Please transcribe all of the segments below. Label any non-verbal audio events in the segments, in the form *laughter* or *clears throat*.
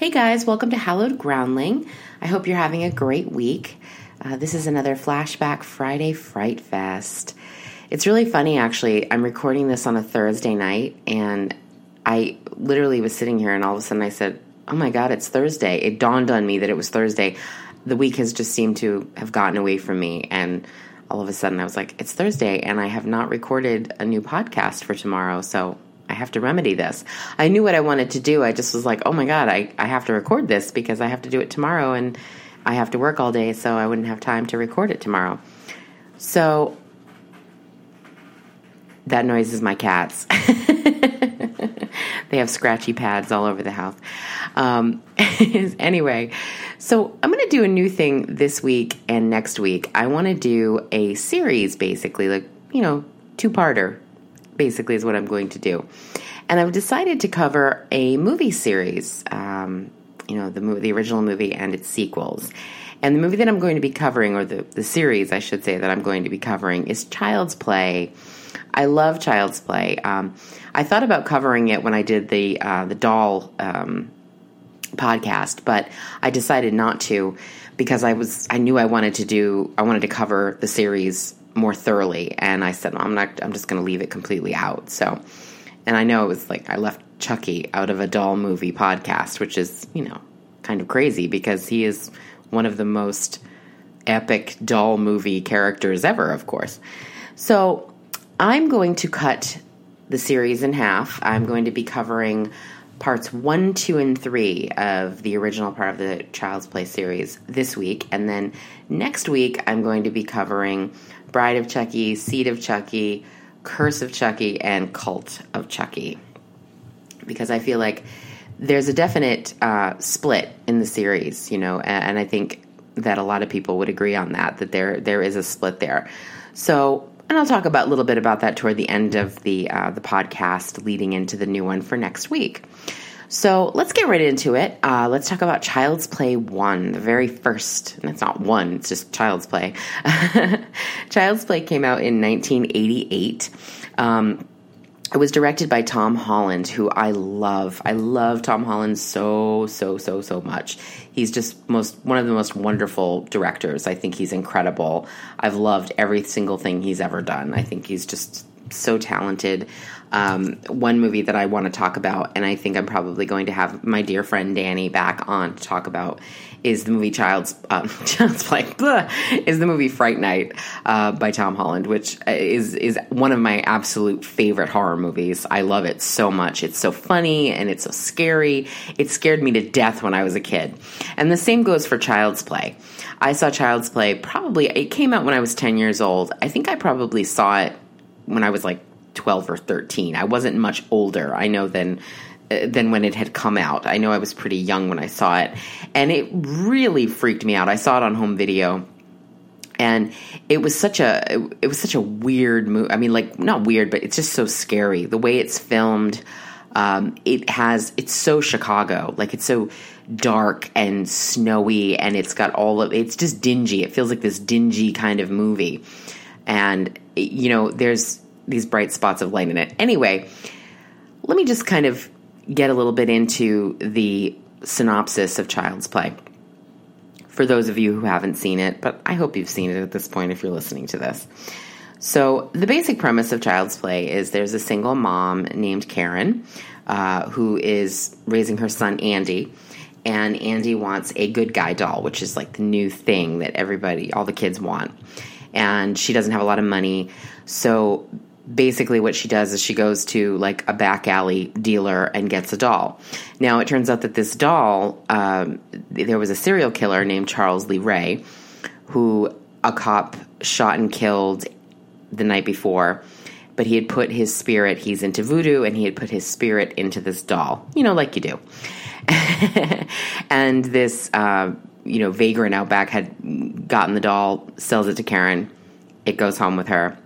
Hey guys, welcome to Hallowed Groundling. I hope you're having a great week. Uh, this is another Flashback Friday Fright Fest. It's really funny, actually. I'm recording this on a Thursday night, and I literally was sitting here, and all of a sudden I said, Oh my God, it's Thursday. It dawned on me that it was Thursday. The week has just seemed to have gotten away from me, and all of a sudden I was like, It's Thursday, and I have not recorded a new podcast for tomorrow, so have to remedy this. I knew what I wanted to do. I just was like, Oh my God, I, I have to record this because I have to do it tomorrow, and I have to work all day, so I wouldn't have time to record it tomorrow. So that noise is my cats. *laughs* they have scratchy pads all over the house. Um, *laughs* anyway, so I'm going to do a new thing this week and next week. I want to do a series, basically, like, you know, two parter, basically, is what I'm going to do. And I've decided to cover a movie series. Um, you know, the movie, the original movie and its sequels. And the movie that I'm going to be covering, or the, the series, I should say, that I'm going to be covering is Child's Play. I love Child's Play. Um, I thought about covering it when I did the uh, the doll um, podcast, but I decided not to because I was I knew I wanted to do I wanted to cover the series more thoroughly, and I said I'm not I'm just going to leave it completely out. So, and I know it was like I left Chucky out of a doll movie podcast, which is, you know, kind of crazy because he is one of the most epic doll movie characters ever, of course. So I'm going to cut the series in half. I'm going to be covering parts one, two, and three of the original part of the Child's Play series this week. And then next week, I'm going to be covering Bride of Chucky, Seed of Chucky, Curse of Chucky, and Cult of Chucky because I feel like there's a definite uh, split in the series, you know, and, and I think that a lot of people would agree on that that there there is a split there. So, and I'll talk about a little bit about that toward the end of the uh, the podcast, leading into the new one for next week. So let's get right into it. Uh, let's talk about Child's Play 1, the very first. And it's not one, it's just Child's Play. *laughs* Child's Play came out in 1988. Um, it was directed by Tom Holland, who I love. I love Tom Holland so so so so much. He's just most one of the most wonderful directors. I think he's incredible. I've loved every single thing he's ever done. I think he's just so talented. Um, one movie that I want to talk about, and I think I'm probably going to have my dear friend Danny back on to talk about, is the movie Child's um, *laughs* Child's Play. is the movie Fright Night uh, by Tom Holland, which is is one of my absolute favorite horror movies. I love it so much. It's so funny and it's so scary. It scared me to death when I was a kid, and the same goes for Child's Play. I saw Child's Play probably. It came out when I was ten years old. I think I probably saw it when I was like 12 or 13. I wasn't much older, I know, than uh, than when it had come out. I know I was pretty young when I saw it, and it really freaked me out. I saw it on home video, and it was such a it, was such a weird movie. I mean, like not weird, but it's just so scary. The way it's filmed, um, it has it's so Chicago, like it's so dark and snowy, and it's got all of it's just dingy. It feels like this dingy kind of movie, and you know, there's these bright spots of light in it. Anyway, let me just kind of get a little bit into the synopsis of Child's Play. For those of you who haven't seen it, but I hope you've seen it at this point if you're listening to this. So, the basic premise of Child's Play is there's a single mom named Karen uh, who is raising her son Andy. And Andy wants a good guy doll, which is like the new thing that everybody, all the kids want. And she doesn't have a lot of money. So basically what she does is she goes to like a back alley dealer and gets a doll. Now it turns out that this doll, um, there was a serial killer named Charles Lee Ray, who a cop shot and killed the night before. But he had put his spirit, he's into voodoo, and he had put his spirit into this doll, you know, like you do. *laughs* and this, uh, you know, vagrant out back had gotten the doll, sells it to Karen. It goes home with her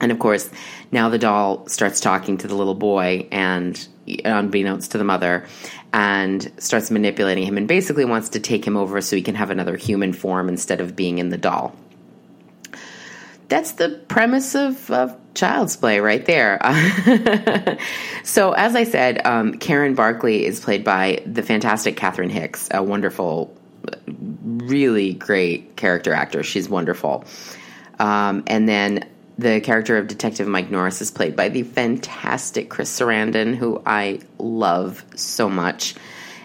and of course, now the doll starts talking to the little boy and unbeknownst to the mother and starts manipulating him and basically wants to take him over so he can have another human form instead of being in the doll. that's the premise of, of Child's Play right there. *laughs* so, as I said, um, Karen Barkley is played by the fantastic Catherine Hicks, a wonderful, really great character actor. She's wonderful. Um, and then the character of Detective Mike Norris is played by the fantastic Chris Sarandon, who I love so much.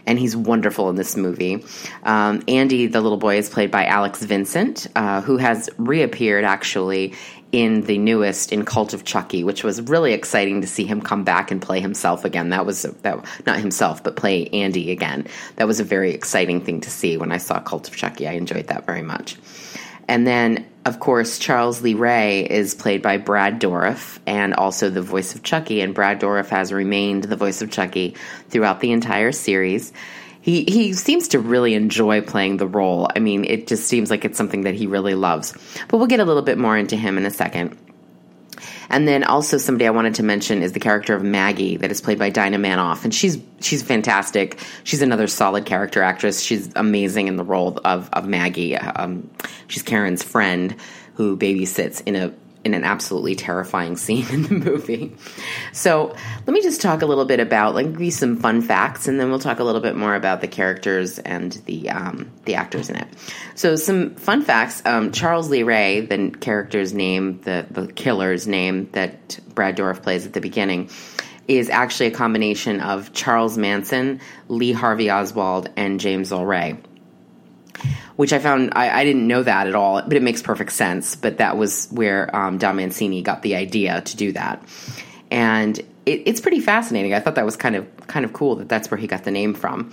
And he's wonderful in this movie. Um, Andy, the little boy, is played by Alex Vincent, uh, who has reappeared actually in the newest in Cult of Chucky, which was really exciting to see him come back and play himself again. That was that not himself, but play Andy again. That was a very exciting thing to see when I saw Cult of Chucky. I enjoyed that very much. And then, of course, Charles Lee Ray is played by Brad Dourif and also the voice of Chucky. And Brad Dourif has remained the voice of Chucky throughout the entire series. He, he seems to really enjoy playing the role. I mean, it just seems like it's something that he really loves. But we'll get a little bit more into him in a second. And then also somebody I wanted to mention is the character of Maggie that is played by Dinah Manoff, and she's she's fantastic. She's another solid character actress. She's amazing in the role of of Maggie. Um, she's Karen's friend who babysits in a in an absolutely terrifying scene in the movie. So let me just talk a little bit about like give some fun facts, and then we'll talk a little bit more about the characters and the um, the actors in it. So some fun facts: um, Charles Lee Ray, the character's name, the the killer's name that Brad Dourif plays at the beginning. Is actually a combination of Charles Manson, Lee Harvey Oswald, and James Earl Ray which I found I, I, didn't know that at all, but it makes perfect sense. But that was where um, Don Mancini got the idea to do that, and it, it's pretty fascinating. I thought that was kind of kind of cool that that's where he got the name from.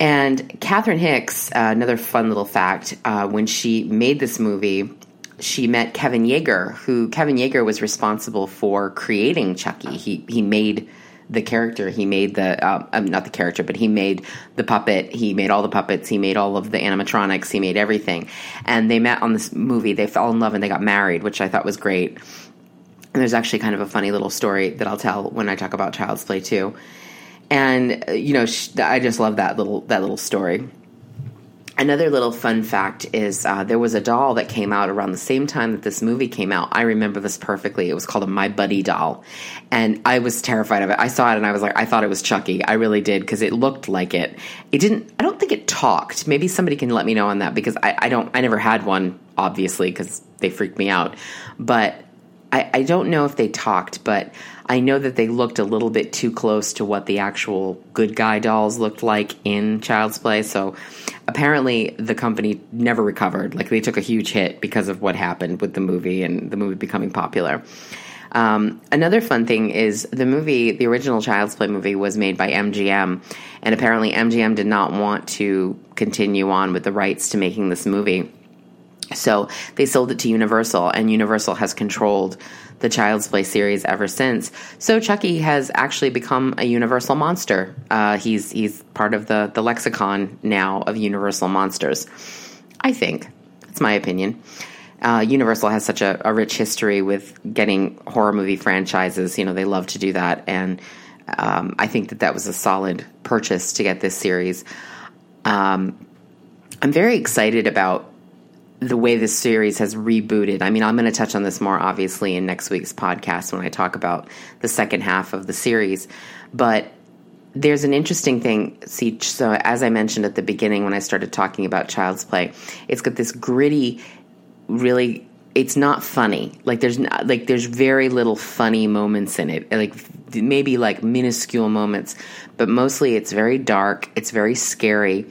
And Catherine Hicks, uh, another fun little fact, uh, when she made this movie, she met Kevin Yagher, who Kevin Yagher was responsible for creating Chucky. He he made the character. He made the uh, um, not the character, but he made the puppet. He made all the puppets. He made all of the animatronics. He made everything. And they met on this movie. They fell in love and they got married, which I thought was great. And there's actually kind of a funny little story that I'll tell when I talk about Child's Play too. And uh, you know, I just love that little that little story. Another little fun fact is uh, there was a doll that came out around the same time that this movie came out. I remember this perfectly. It was called a My Buddy doll. And I was terrified of it. I saw it and I was like, I thought it was Chucky. I really did because it looked like it. It didn't, I don't think it talked. Maybe somebody can let me know on that because I, I don't, I never had one, obviously, because they freaked me out. But I, I don't know if they talked, but I know that they looked a little bit too close to what the actual good guy dolls looked like in Child's Play. So apparently the company never recovered. Like they took a huge hit because of what happened with the movie and the movie becoming popular. Um, another fun thing is the movie, the original Child's Play movie, was made by MGM, and apparently MGM did not want to continue on with the rights to making this movie. So they sold it to Universal, and Universal has controlled the Child's Play series ever since. So Chucky has actually become a Universal monster. Uh, he's he's part of the the lexicon now of Universal monsters. I think that's my opinion. Uh, Universal has such a, a, rich history with getting horror movie franchises. You know, they love to do that, and um, I think that that was a solid purchase to get this series. Um, I'm very excited about the way this series has rebooted. I mean, I'm going to touch on this more obviously in next week's podcast when I talk about the second half of the series. But there's an interesting thing. See, so as I mentioned at the beginning when I started talking about Child's Play, it's got this gritty, really. It's not funny. Like there's not, like there's very little funny moments in it. Like maybe like minuscule moments, but mostly it's very dark. It's very scary.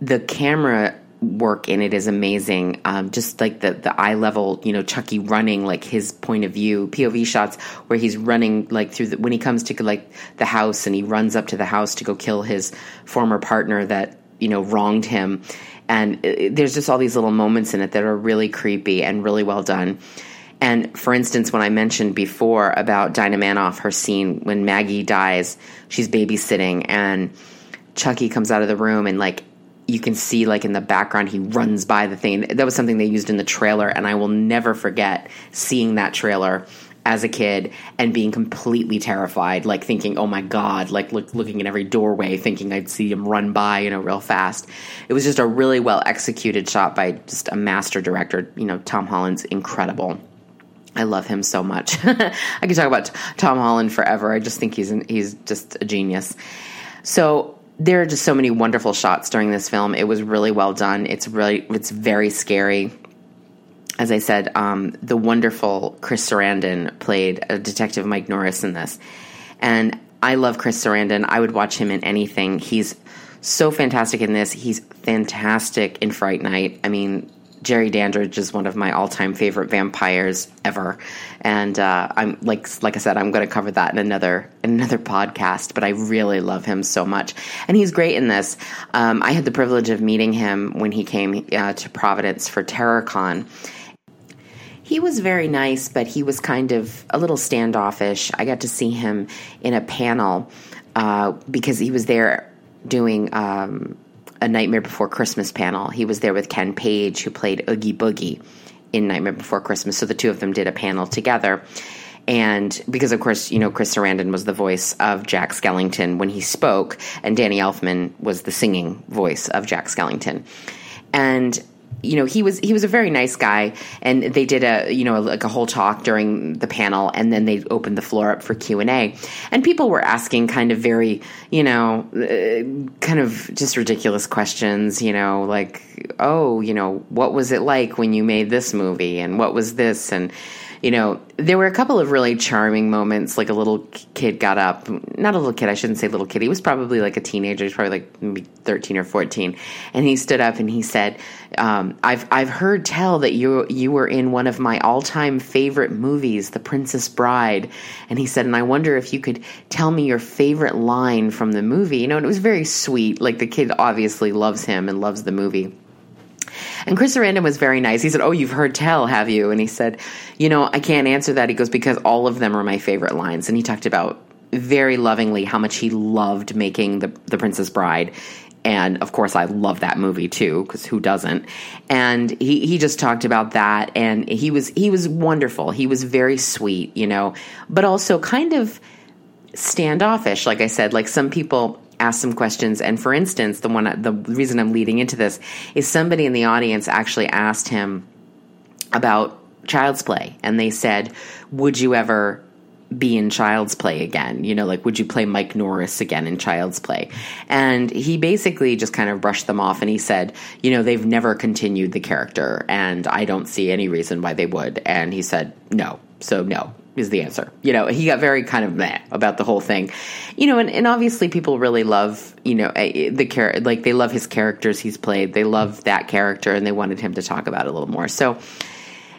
The camera work in it is amazing. Um, just like the the eye level, you know, Chucky running, like his point of view, POV shots where he's running like through the, when he comes to like the house and he runs up to the house to go kill his former partner that you know wronged him, and it, there's just all these little moments in it that are really creepy and really well done. And for instance, when I mentioned before about Dinah Manoff, her scene when Maggie dies, she's babysitting and Chucky comes out of the room and like you can see like in the background he runs by the thing that was something they used in the trailer and i will never forget seeing that trailer as a kid and being completely terrified, like thinking, "Oh my god!" Like look, looking in every doorway, thinking I'd see him run by, you know, real fast. It was just a really well executed shot by just a master director. You know, Tom Holland's incredible. I love him so much. *laughs* I could talk about Tom Holland forever. I just think he's an, he's just a genius. So there are just so many wonderful shots during this film. It was really well done. It's really it's very scary. As I said, um, the wonderful Chris Sarandon played a detective Mike Norris in this, and I love Chris Sarandon. I would watch him in anything. He's so fantastic in this. He's fantastic in Fright Night. I mean, Jerry Dandridge is one of my all-time favorite vampires ever, and uh, I'm like like I said, I'm going to cover that in another in another podcast. But I really love him so much, and he's great in this. Um, I had the privilege of meeting him when he came uh, to Providence for TerrorCon. He was very nice, but he was kind of a little standoffish. I got to see him in a panel uh, because he was there doing um, a Nightmare Before Christmas panel. He was there with Ken Page, who played Oogie Boogie in Nightmare Before Christmas. So the two of them did a panel together. And because, of course, you know, Chris Sarandon was the voice of Jack Skellington when he spoke, and Danny Elfman was the singing voice of Jack Skellington. And you know he was he was a very nice guy and they did a you know like a whole talk during the panel and then they opened the floor up for q&a and people were asking kind of very you know uh, kind of just ridiculous questions you know like oh you know what was it like when you made this movie and what was this and you know, there were a couple of really charming moments. Like a little kid got up, not a little kid, I shouldn't say little kid. He was probably like a teenager, he's probably like maybe 13 or 14. And he stood up and he said, um, I've, I've heard tell that you, you were in one of my all time favorite movies, The Princess Bride. And he said, and I wonder if you could tell me your favorite line from the movie. You know, and it was very sweet. Like the kid obviously loves him and loves the movie. And Chris Sarandon was very nice. He said, "Oh, you've heard tell, have you?" And he said, "You know, I can't answer that." He goes because all of them are my favorite lines. And he talked about very lovingly how much he loved making the the Princess Bride. And of course, I love that movie too, because who doesn't? And he, he just talked about that, and he was he was wonderful. He was very sweet, you know, but also kind of standoffish. Like I said, like some people ask some questions. And for instance, the one the reason I'm leading into this is somebody in the audience actually asked him about child's play and they said, "Would you ever be in Child's Play again? You know, like, would you play Mike Norris again in Child's Play? And he basically just kind of brushed them off and he said, you know, they've never continued the character and I don't see any reason why they would. And he said, no. So, no, is the answer. You know, he got very kind of meh about the whole thing. You know, and, and obviously people really love, you know, eh, eh, the character, like they love his characters he's played. They love that character and they wanted him to talk about it a little more. So,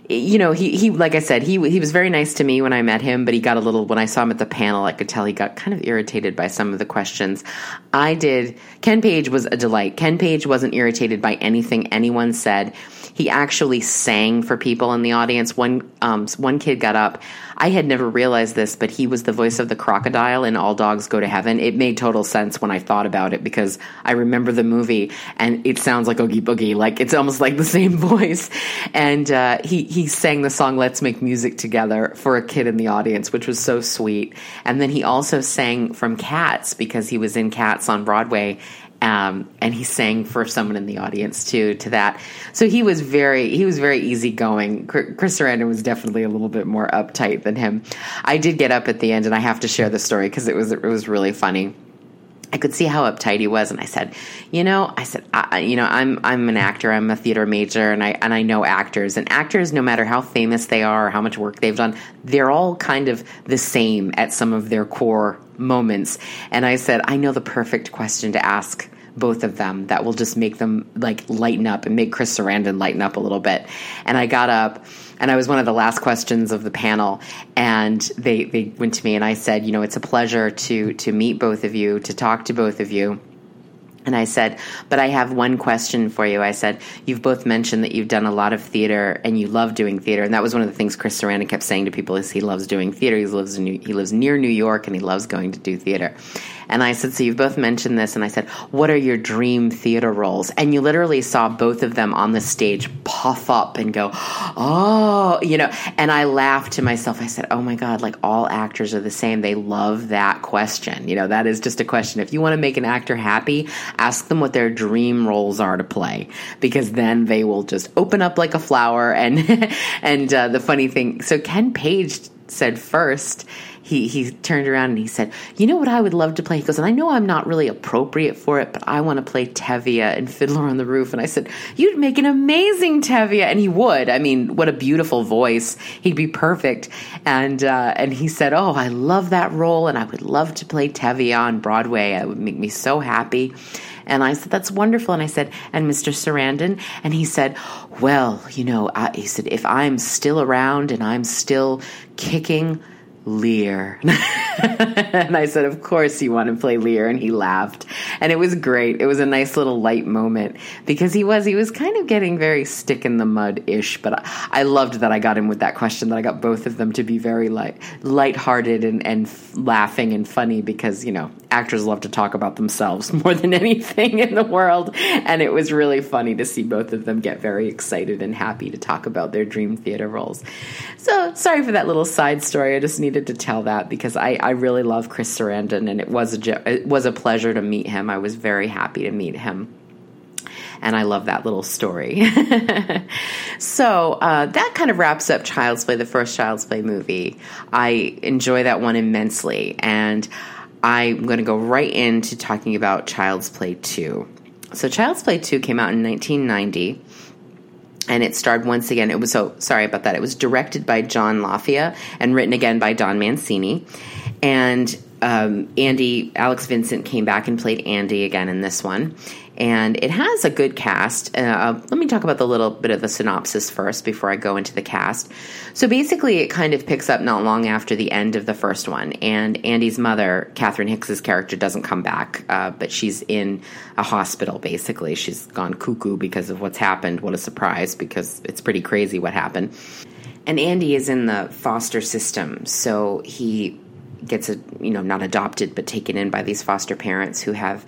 eh, you know, he, he, like I said, he, he was very nice to me when I met him, but he got a little, when I saw him at the panel, I could tell he got kind of irritated by some of the questions. I did, Ken Page was a delight. Ken Page wasn't irritated by anything anyone said. He actually sang for people in the audience. One, um, one kid got up. I had never realized this, but he was the voice of the crocodile in All Dogs Go to Heaven. It made total sense when I thought about it because I remember the movie and it sounds like Oogie Boogie. Like it's almost like the *laughs* same voice. And uh, he he sang the song "Let's Make Music Together" for a kid in the audience, which was so sweet. And then he also sang from Cats because he was in Cats on Broadway um, and he sang for someone in the audience too to that. So he was very he was very easygoing. Chris Sarandon was definitely a little bit more uptight than him. I did get up at the end, and I have to share the story because it was it was really funny. I could see how uptight he was, and I said, "You know, I said, I, you know, I'm I'm an actor. I'm a theater major, and I and I know actors. And actors, no matter how famous they are or how much work they've done, they're all kind of the same at some of their core moments. And I said, I know the perfect question to ask both of them that will just make them like lighten up and make Chris Sarandon lighten up a little bit. And I got up and I was one of the last questions of the panel and they, they went to me and I said, you know, it's a pleasure to to meet both of you, to talk to both of you. And I said, but I have one question for you. I said, you've both mentioned that you've done a lot of theater and you love doing theater. And that was one of the things Chris Sarandon kept saying to people is he loves doing theater. He lives New, he lives near New York and he loves going to do theater. And I said, So you've both mentioned this. And I said, What are your dream theater roles? And you literally saw both of them on the stage puff up and go, Oh, you know. And I laughed to myself. I said, Oh my God, like all actors are the same. They love that question. You know, that is just a question. If you want to make an actor happy, ask them what their dream roles are to play because then they will just open up like a flower. And, *laughs* and uh, the funny thing, so Ken Page said first, he he turned around and he said, "You know what I would love to play?" He goes, "And I know I'm not really appropriate for it, but I want to play Tevye and Fiddler on the Roof." And I said, "You'd make an amazing Tevye," and he would. I mean, what a beautiful voice! He'd be perfect. And uh, and he said, "Oh, I love that role, and I would love to play Tevye on Broadway. It would make me so happy." And I said, That's wonderful. And I said, And Mr. Sarandon? And he said, Well, you know, I, he said, if I'm still around and I'm still kicking, Lear. *laughs* *laughs* and I said, Of course you want to play Lear. And he laughed. And it was great. It was a nice little light moment because he was, he was kind of getting very stick in the mud ish. But I, I, loved that I got him with that question, that I got both of them to be very light, lighthearted and, and f- laughing and funny because, you know, actors love to talk about themselves *laughs* more than anything in the world. And it was really funny to see both of them get very excited and happy to talk about their dream theater roles. So sorry for that little side story. I just needed needed to tell that because I, I really love Chris Sarandon, and it was a it was a pleasure to meet him. I was very happy to meet him and I love that little story. *laughs* so uh, that kind of wraps up Child's Play, the first Child's Play movie. I enjoy that one immensely, and I'm going to go right into talking about Child's Play 2. So Child's Play 2 came out in 1990 and it starred once again. It was so sorry about that. It was directed by John Lafia and written again by Don Mancini. And um, Andy Alex Vincent came back and played Andy again in this one and it has a good cast. Uh, let me talk about the little bit of the synopsis first before I go into the cast. So basically, it kind of picks up not long after the end of the first one, and Andy's mother, Catherine Hicks's character, doesn't come back, uh, but she's in a hospital. Basically, she's gone cuckoo because of what's happened. What a surprise! Because it's pretty crazy what happened. And Andy is in the foster system, so he gets a you know not adopted but taken in by these foster parents who have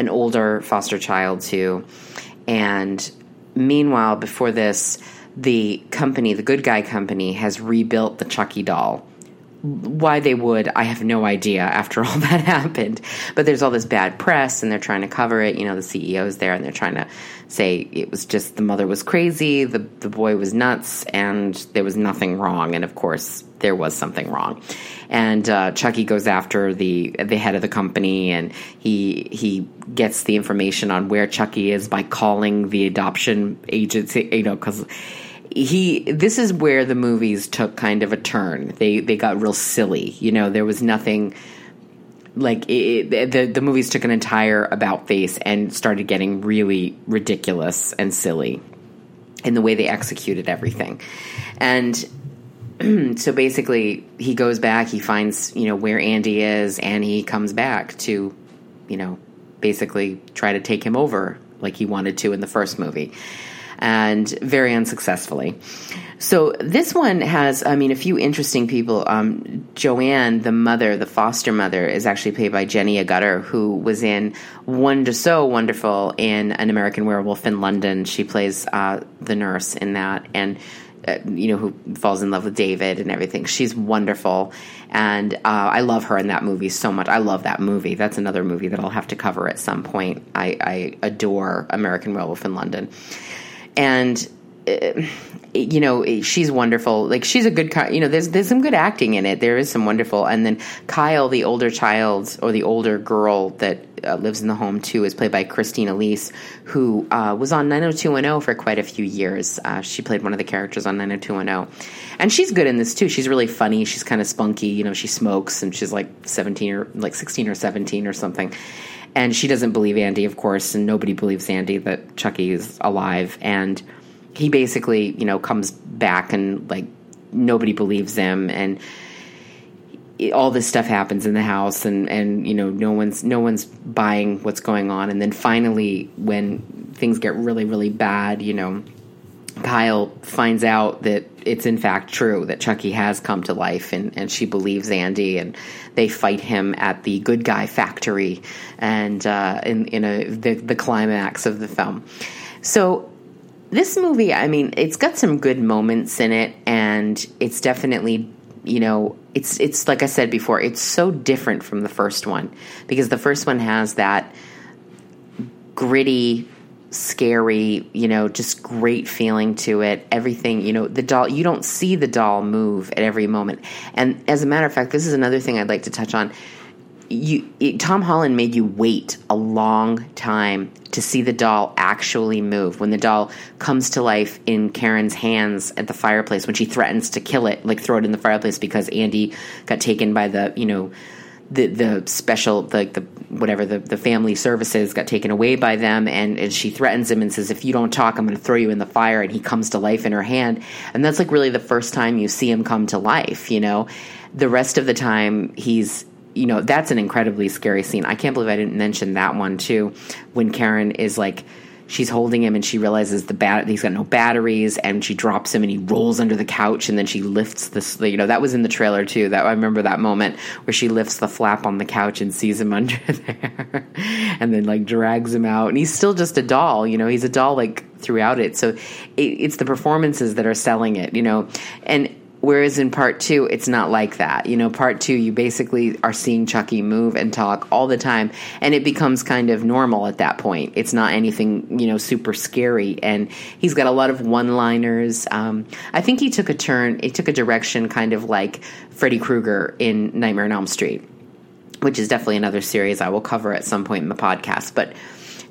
an older foster child too. And meanwhile, before this, the company, the Good Guy Company, has rebuilt the Chucky doll. Why they would, I have no idea after *laughs* all that happened. But there's all this bad press and they're trying to cover it. You know, the CEO's there and they're trying to say it was just the mother was crazy, the, the boy was nuts, and there was nothing wrong. And of course, there was something wrong. And uh, Chucky goes after the the head of the company, and he he gets the information on where Chucky is by calling the adoption agency. You know, because he this is where the movies took kind of a turn. They they got real silly. You know, there was nothing like it, the the movies took an entire about face and started getting really ridiculous and silly in the way they executed everything. And *clears throat* so basically, he goes back. He finds you know where Andy is, and he comes back to, you know, basically try to take him over like he wanted to in the first movie, and very unsuccessfully. So this one has, I mean, a few interesting people. Um, Joanne, the mother, the foster mother, is actually played by Jenny Agutter, who was in Wonder So Wonderful in An American Werewolf in London. She plays uh, the nurse in that, and uh, you know, who falls in love with David and everything. She's wonderful, and uh, I love her in that movie so much. I love that movie. That's another movie that I'll have to cover at some point. I, I adore American Werewolf in London, and. Uh, you know she's wonderful like she's a good you know there's there's some good acting in it there is some wonderful and then Kyle the older child or the older girl that uh, lives in the home too is played by Christina Elise, who uh, was on 90210 for quite a few years. Uh, she played one of the characters on 90210, and she's good in this too. She's really funny. She's kind of spunky. You know, she smokes, and she's like 17 or like 16 or 17 or something. And she doesn't believe Andy, of course, and nobody believes Andy that Chucky is alive. And he basically, you know, comes back and like nobody believes him and all this stuff happens in the house and and you know no one's no one's buying what's going on and then finally when things get really really bad you know Kyle finds out that it's in fact true that Chucky has come to life, and, and she believes Andy, and they fight him at the Good Guy Factory, and uh, in in a the, the climax of the film. So this movie, I mean, it's got some good moments in it, and it's definitely you know it's it's like I said before, it's so different from the first one because the first one has that gritty scary, you know, just great feeling to it. Everything, you know, the doll, you don't see the doll move at every moment. And as a matter of fact, this is another thing I'd like to touch on. You, it, Tom Holland made you wait a long time to see the doll actually move. When the doll comes to life in Karen's hands at the fireplace, when she threatens to kill it, like throw it in the fireplace because Andy got taken by the, you know, the the special the the whatever the the family services got taken away by them and, and she threatens him and says if you don't talk I'm going to throw you in the fire and he comes to life in her hand. And that's like really the first time you see him come to life you know? The rest of the time he's you know that's an incredibly scary scene. I can't believe I didn't mention that one too when Karen is like she's holding him and she realizes the bat he's got no batteries and she drops him and he rolls under the couch and then she lifts this you know that was in the trailer too. That I remember that moment where she lifts the flap on the couch and sees him *laughs* under there and then like drags him out. And he's still just a doll you know he's a doll like throughout it. So it, it's the performances that are selling it you know. And Whereas in part two, it's not like that. You know, part two, you basically are seeing Chucky move and talk all the time, and it becomes kind of normal at that point. It's not anything, you know, super scary. And he's got a lot of one liners. Um, I think he took a turn, he took a direction kind of like Freddy Krueger in Nightmare on Elm Street, which is definitely another series I will cover at some point in the podcast. But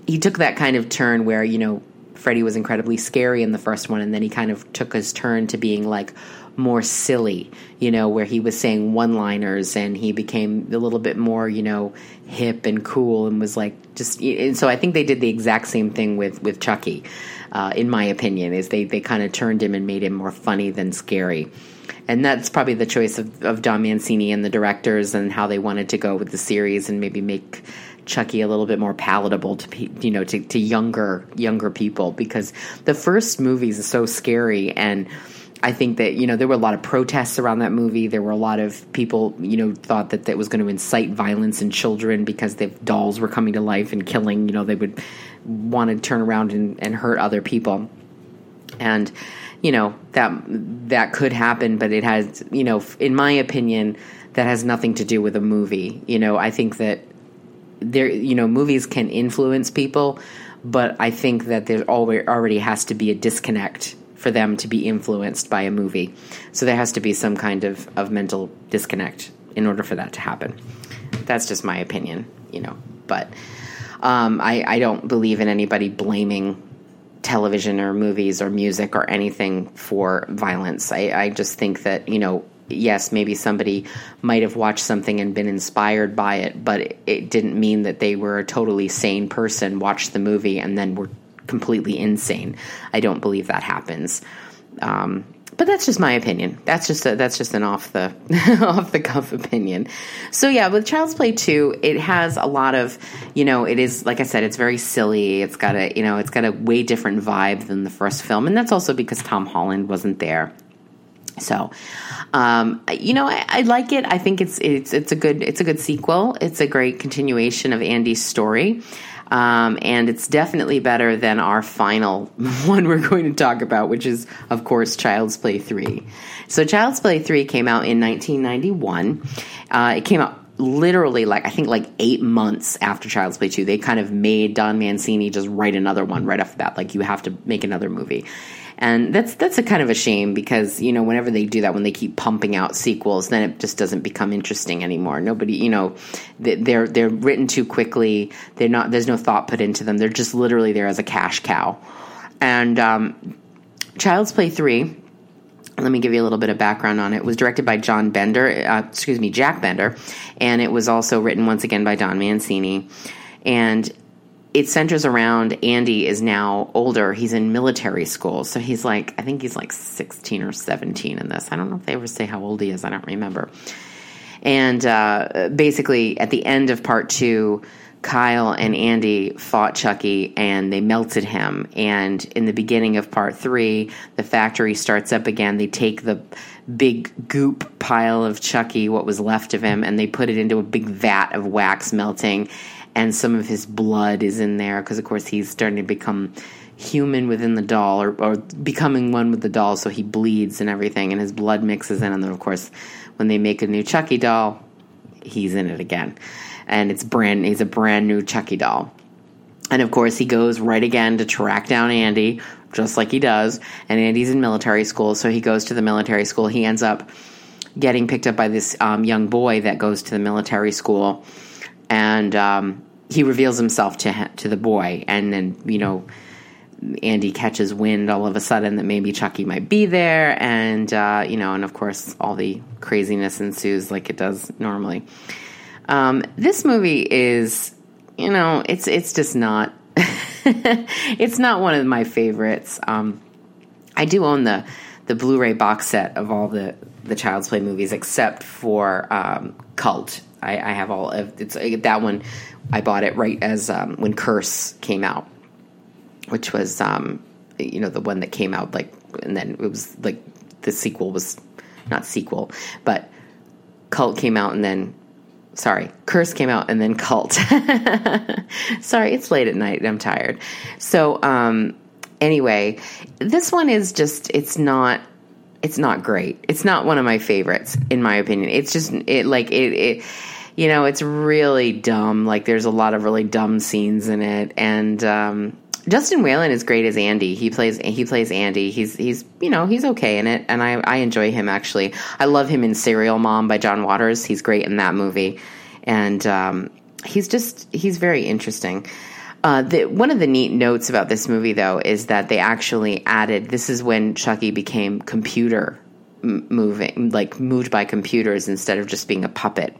he took that kind of turn where, you know, Freddy was incredibly scary in the first one, and then he kind of took his turn to being like, more silly, you know, where he was saying one liners and he became a little bit more, you know, hip and cool and was like just. And so I think they did the exact same thing with with Chucky, uh, in my opinion, is they they kind of turned him and made him more funny than scary. And that's probably the choice of, of Don Mancini and the directors and how they wanted to go with the series and maybe make Chucky a little bit more palatable to you know to, to younger younger people because the first movies is so scary and I think that you know there were a lot of protests around that movie. There were a lot of people you know thought that that was going to incite violence in children because the dolls were coming to life and killing. You know they would want to turn around and, and hurt other people, and you know that that could happen. But it has you know in my opinion that has nothing to do with a movie. You know I think that there you know movies can influence people, but I think that there already has to be a disconnect for them to be influenced by a movie. So there has to be some kind of, of mental disconnect in order for that to happen. That's just my opinion, you know. But um, I, I don't believe in anybody blaming television or movies or music or anything for violence. I, I just think that, you know, yes, maybe somebody might have watched something and been inspired by it, but it, it didn't mean that they were a totally sane person, watched the movie, and then were completely insane. I don't believe that happens. Um, but that's just my opinion. That's just a, that's just an off the *laughs* off the cuff opinion. So yeah, with Child's Play 2, it has a lot of, you know, it is like I said, it's very silly. It's got a, you know, it's got a way different vibe than the first film, and that's also because Tom Holland wasn't there. So, um, you know, I, I, like it. I think it's it's it's a good it's a good sequel. It's a great continuation of Andy's story. Um, and it's definitely better than our final *laughs* one we're going to talk about, which is, of course, Child's Play 3. So, Child's Play 3 came out in 1991. Uh, it came out literally like I think like eight months after Child's Play 2. They kind of made Don Mancini just write another one right off the bat. Like, you have to make another movie and that's that's a kind of a shame because you know whenever they do that when they keep pumping out sequels then it just doesn't become interesting anymore nobody you know they're they're written too quickly they're not there's no thought put into them they're just literally there as a cash cow and um, child's play 3 let me give you a little bit of background on it. It was directed by John Bender, uh, excuse me, Jack Bender, and it was also written once again by Don Mancini. And it centers around Andy is now older. He's in military school. So he's like, I think he's like 16 or 17 in this. I don't know if they ever say how old he is. I don't remember. And uh, basically, at the end of part two, Kyle and Andy fought Chucky and they melted him. And in the beginning of part three, the factory starts up again. They take the big goop pile of Chucky, what was left of him, and they put it into a big vat of wax melting. And some of his blood is in there because, of course, he's starting to become human within the doll or, or becoming one with the doll, so he bleeds and everything, and his blood mixes in. And then, of course, when they make a new Chucky doll, he's in it again and it's brand he's a brand new Chucky doll. And of course, he goes right again to track down Andy, just like he does. And Andy's in military school, so he goes to the military school. He ends up getting picked up by this um, young boy that goes to the military school, and um, he reveals himself to to the boy. And then you know, Andy catches wind all of a sudden that maybe Chucky might be there, and uh, you know, and of course, all the craziness ensues like it does normally. Um, this movie is, you know, it's it's just not. *laughs* it's not one of my favorites. Um, I do own the the Blu-ray box set of all the the Child's Play movies, except for um, Cult. I, I, have all of it's that one. I bought it right as um, when Curse came out, which was um, you know the one that came out like, and then it was like the sequel was not sequel, but Cult came out, and then sorry, Curse came out and then Cult. *laughs* sorry, it's late at night. I'm tired. So, um, anyway, this one is just, it's not, it's not great. It's not one of my favorites, in my opinion. It's just, it like, it, it, you know, it's really dumb. Like, there's a lot of really dumb scenes in it. And, um, Justin Whalin is great as Andy. He plays he plays Andy. He's he's you know he's okay in it, and I I enjoy him actually. I love him in Serial Mom by John Waters. He's great in that movie, and um, he's just he's very interesting. Uh, the, one of the neat notes about this movie, though, is that they actually added. This is when Chucky became computer moving, like moved by computers instead of just being a puppet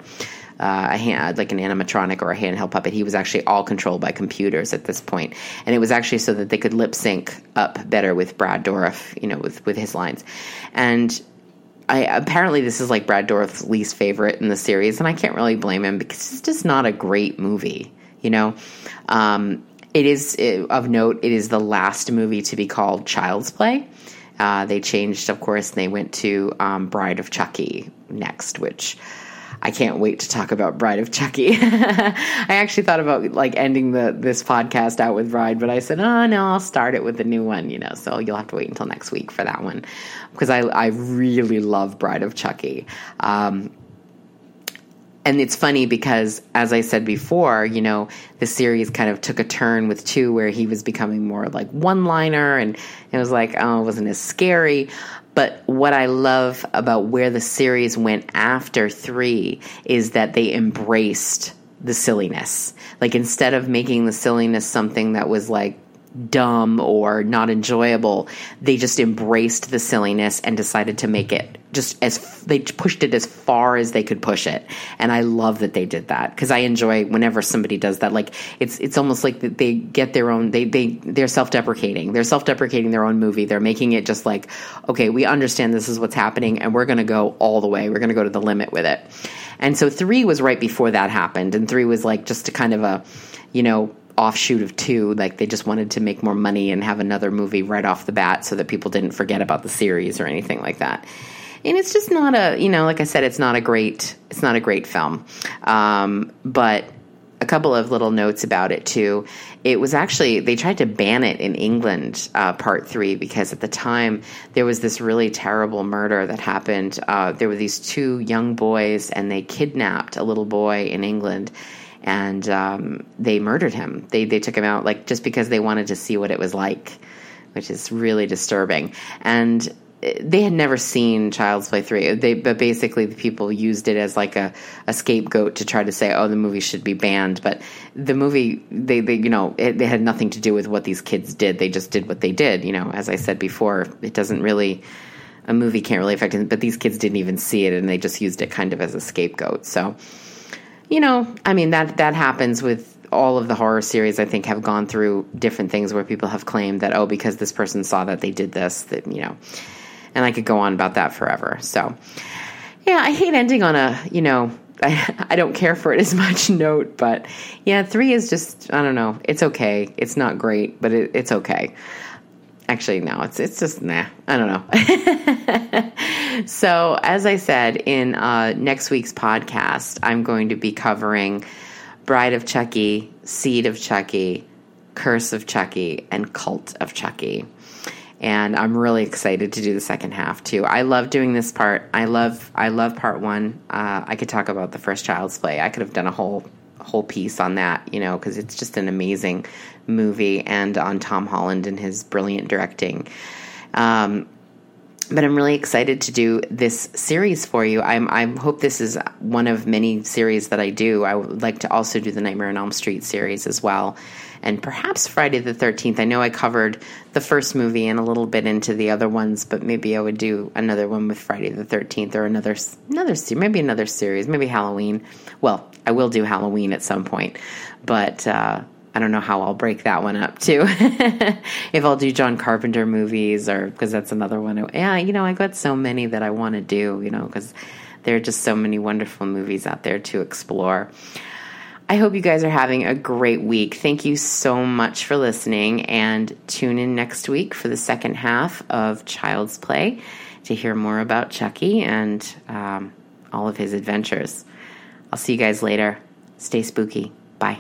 uh, a hand, like an animatronic or a handheld puppet. He was actually all controlled by computers at this point, and it was actually so that they could lip sync up better with Brad Dourif, you know, with with his lines. And I apparently this is like Brad Dourif's least favorite in the series, and I can't really blame him because it's just not a great movie. You know, um, it is it, of note. It is the last movie to be called Child's Play. Uh, they changed, of course, and they went to um, Bride of Chucky next, which I can't wait to talk about Bride of Chucky. *laughs* I actually thought about like ending the this podcast out with Bride, but I said, oh no, I'll start it with the new one, you know. So you'll have to wait until next week for that one because I I really love Bride of Chucky. Um, and it's funny because as i said before you know the series kind of took a turn with two where he was becoming more like one liner and it was like oh it wasn't as scary but what I love about where the series went after three is that they embraced the silliness. Like instead of making the silliness something that was like dumb or not enjoyable. They just embraced the silliness and decided to make it just as they pushed it as far as they could push it. And I love that they did that because I enjoy whenever somebody does that. Like it's it's almost like they get their own they they they're self-deprecating. They're self-deprecating their own movie. They're making it just like, okay, we understand this is what's happening and we're going to go all the way. We're going to go to the limit with it. And so 3 was right before that happened and 3 was like just a kind of a you know, offshoot of two. Like they just wanted to make more money and have another movie right off the bat so that people didn't forget about the series or anything like that. And it's just not a, you know, like I said, it's not a great, it's not a great film. Um, but a couple of little notes about it too. It was actually they tried to ban it in England, uh, part three, because at the time there was this really terrible murder that happened. Uh, there were these two young boys, and they kidnapped a little boy in England, and um, they murdered him. They they took him out like just because they wanted to see what it was like, which is really disturbing. And they had never seen Child's Play three. They but basically the people used it as like a, a scapegoat to try to say, oh, the movie should be banned. But the movie, they they you know, it, it had nothing to do with what these kids did. They just did what they did. You know, as I said before, it doesn't really. A movie can't really affect it, but these kids didn't even see it, and they just used it kind of as a scapegoat. So, you know, I mean that that happens with all of the horror series. I think have gone through different things where people have claimed that oh, because this person saw that they did this, that you know, and I could go on about that forever. So, yeah, I hate ending on a you know *laughs* I, I don't care for it as much. *laughs* Note, but yeah, three is just I don't know. It's okay. It's not great, but it, it's okay. Actually, no, it's it's just nah. I don't know. *laughs* so, as I said in uh, next week's podcast, I'm going to be covering Bride of Chucky, Seed of Chucky, Curse of Chucky, and Cult of Chucky. And I'm really excited to do the second half too. I love doing this part. I love I love part one. Uh, I could talk about the first Child's Play. I could have done a whole whole piece on that, you know, because it's just an amazing movie and on Tom Holland and his brilliant directing. Um, but I'm really excited to do this series for you. I'm, I hope this is one of many series that I do. I would like to also do the Nightmare on Elm Street series as well, and perhaps Friday the 13th. I know I covered the first movie and a little bit into the other ones, but maybe I would do another one with Friday the 13th or another another maybe another series, maybe Halloween. Well, I will do Halloween at some point, but. Uh, I don't know how I'll break that one up too. *laughs* if I'll do John Carpenter movies or because that's another one. Yeah, you know, I got so many that I want to do, you know, because there are just so many wonderful movies out there to explore. I hope you guys are having a great week. Thank you so much for listening and tune in next week for the second half of Child's Play to hear more about Chucky and um, all of his adventures. I'll see you guys later. Stay spooky. Bye.